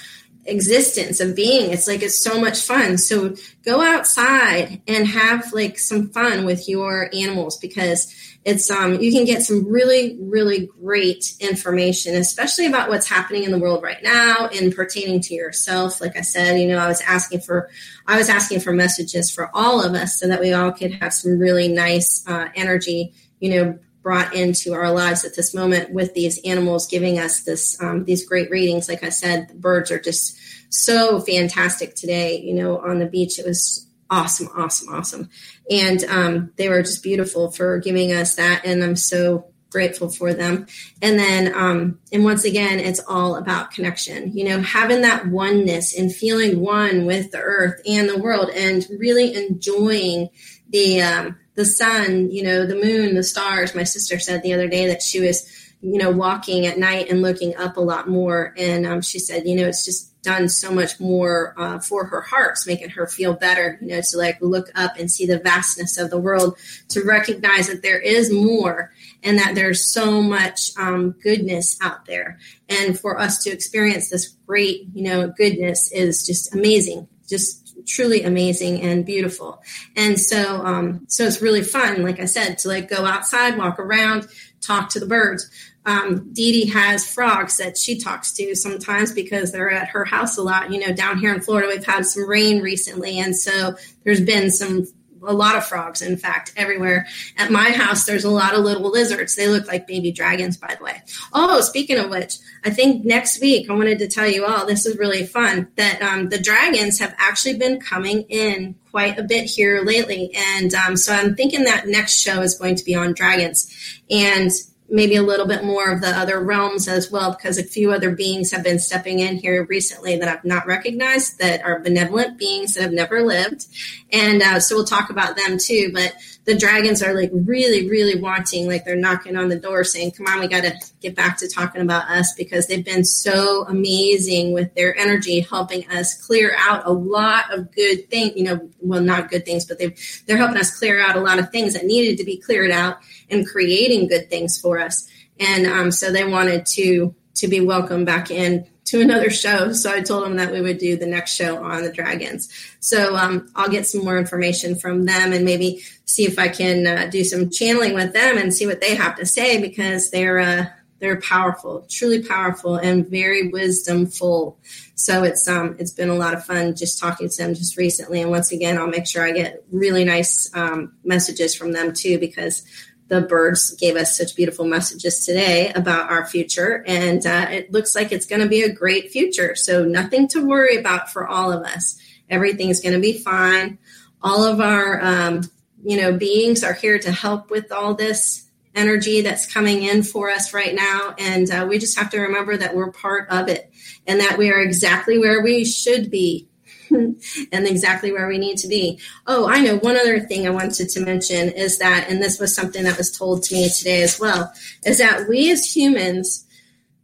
existence of being. It's like it's so much fun. So go outside and have like some fun with your animals because it's um you can get some really really great information especially about what's happening in the world right now and pertaining to yourself like i said you know i was asking for i was asking for messages for all of us so that we all could have some really nice uh, energy you know brought into our lives at this moment with these animals giving us this um, these great readings. Like I said, the birds are just so fantastic today. You know, on the beach, it was awesome, awesome, awesome, and um, they were just beautiful for giving us that. And I'm so grateful for them. And then, um, and once again, it's all about connection, you know, having that oneness and feeling one with the earth and the world and really enjoying the, um, the sun, you know, the moon, the stars. My sister said the other day that she was, you know, walking at night and looking up a lot more. And um, she said, you know, it's just done so much more uh, for her heart, It's making her feel better, you know, to like look up and see the vastness of the world, to recognize that there is more and that there's so much um, goodness out there. And for us to experience this great, you know, goodness is just amazing. Just truly amazing and beautiful. And so, um, so it's really fun, like I said, to like go outside, walk around, talk to the birds. Um, Dee Dee has frogs that she talks to sometimes because they're at her house a lot. You know, down here in Florida, we've had some rain recently, and so there's been some a lot of frogs, in fact, everywhere. At my house, there's a lot of little lizards. They look like baby dragons, by the way. Oh, speaking of which, I think next week I wanted to tell you all this is really fun that um, the dragons have actually been coming in quite a bit here lately. And um, so I'm thinking that next show is going to be on dragons. And maybe a little bit more of the other realms as well, because a few other beings have been stepping in here recently that I've not recognized that are benevolent beings that have never lived. And uh, so we'll talk about them too. But the dragons are like really, really wanting, like they're knocking on the door saying, come on, we got to get back to talking about us because they've been so amazing with their energy, helping us clear out a lot of good things, you know, well, not good things, but they've, they're helping us clear out a lot of things that needed to be cleared out and creating good things for us. and um, so they wanted to to be welcomed back in to another show. So I told them that we would do the next show on the dragons. So um, I'll get some more information from them and maybe see if I can uh, do some channeling with them and see what they have to say because they're uh, they're powerful, truly powerful, and very wisdomful. So it's um it's been a lot of fun just talking to them just recently. And once again, I'll make sure I get really nice um, messages from them too because the birds gave us such beautiful messages today about our future, and uh, it looks like it's going to be a great future. So nothing to worry about for all of us. Everything's going to be fine. All of our um, you know beings are here to help with all this energy that's coming in for us right now. And uh, we just have to remember that we're part of it and that we are exactly where we should be and exactly where we need to be. Oh, I know one other thing I wanted to mention is that, and this was something that was told to me today as well, is that we as humans,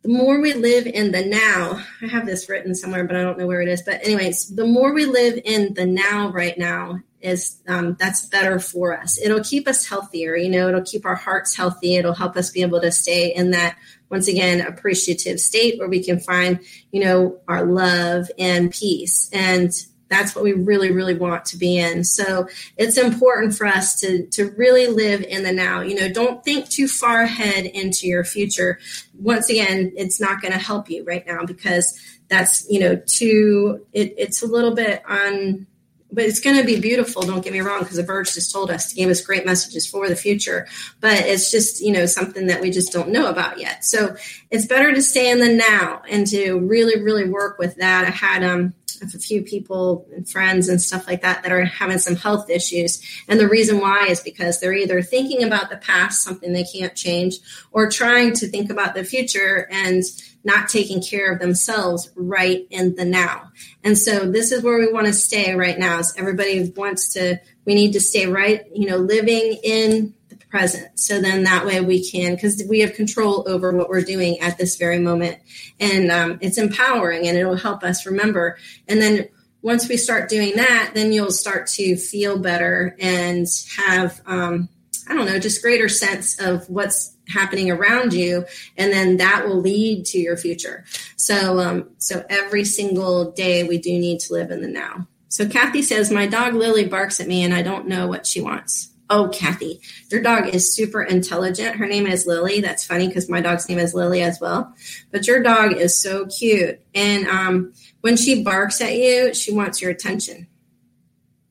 the more we live in the now, I have this written somewhere, but I don't know where it is. But, anyways, the more we live in the now right now, is um, that's better for us. It'll keep us healthier. You know, it'll keep our hearts healthy. It'll help us be able to stay in that once again appreciative state where we can find you know our love and peace and that's what we really really want to be in so it's important for us to to really live in the now you know don't think too far ahead into your future once again it's not going to help you right now because that's you know too it, it's a little bit on but it's going to be beautiful. Don't get me wrong, because the birds just told us to give us great messages for the future. But it's just you know something that we just don't know about yet. So it's better to stay in the now and to really really work with that. I had um a few people and friends and stuff like that that are having some health issues. And the reason why is because they're either thinking about the past, something they can't change, or trying to think about the future and not taking care of themselves right in the now. And so this is where we want to stay right now. Is everybody wants to we need to stay right, you know, living in the present. So then that way we can because we have control over what we're doing at this very moment. And um, it's empowering and it'll help us remember. And then once we start doing that, then you'll start to feel better and have um, I don't know, just greater sense of what's happening around you and then that will lead to your future. So um, so every single day we do need to live in the now. So kathy says my dog lily barks at me and i don't know what she wants. Oh kathy your dog is super intelligent. Her name is lily. That's funny because my dog's name is lily as well. But your dog is so cute. And um, when she barks at you she wants your attention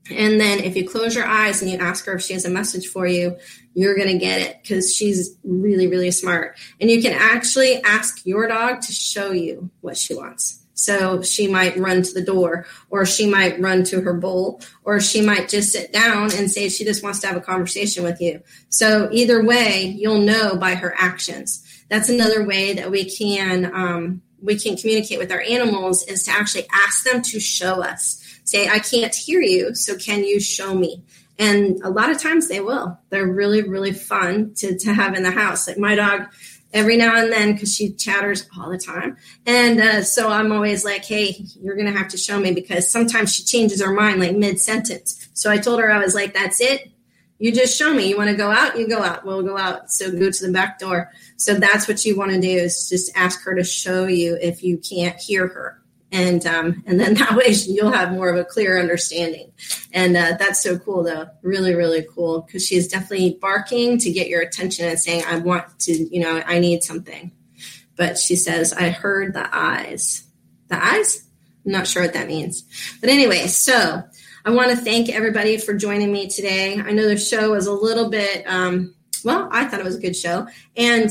and then if you close your eyes and you ask her if she has a message for you, you're going to get it because she's really, really smart. And you can actually ask your dog to show you what she wants. So she might run to the door, or she might run to her bowl, or she might just sit down and say she just wants to have a conversation with you. So either way, you'll know by her actions. That's another way that we can um, we can communicate with our animals is to actually ask them to show us say, I can't hear you, so can you show me? And a lot of times they will. They're really, really fun to, to have in the house. Like my dog, every now and then, because she chatters all the time. And uh, so I'm always like, hey, you're going to have to show me because sometimes she changes her mind like mid sentence. So I told her, I was like, that's it. You just show me. You want to go out? You go out. We'll go out. So go to the back door. So that's what you want to do is just ask her to show you if you can't hear her and um, and then that way you'll have more of a clear understanding. And uh, that's so cool though. Really really cool. Because she is definitely barking to get your attention and saying i want to you know i need something. But she says i heard the eyes. The eyes? I'm not sure what that means. But anyway so i want to thank everybody for joining me today. I know the show was a little bit um, well i thought it was a good show. And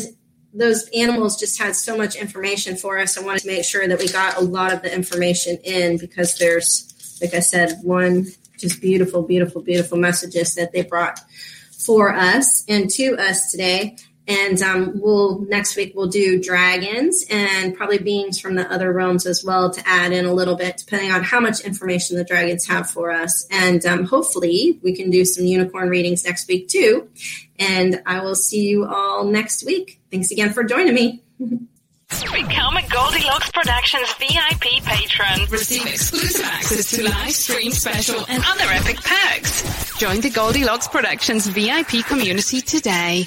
those animals just had so much information for us. I wanted to make sure that we got a lot of the information in because there's, like I said, one just beautiful, beautiful, beautiful messages that they brought for us and to us today. And um, we'll next week we'll do dragons and probably beings from the other realms as well to add in a little bit, depending on how much information the dragons have for us. And um, hopefully we can do some unicorn readings next week too. And I will see you all next week. Thanks again for joining me. Become a Goldilocks Productions VIP patron. Receive exclusive access to live stream special and other epic perks. Join the Goldilocks Productions VIP community today.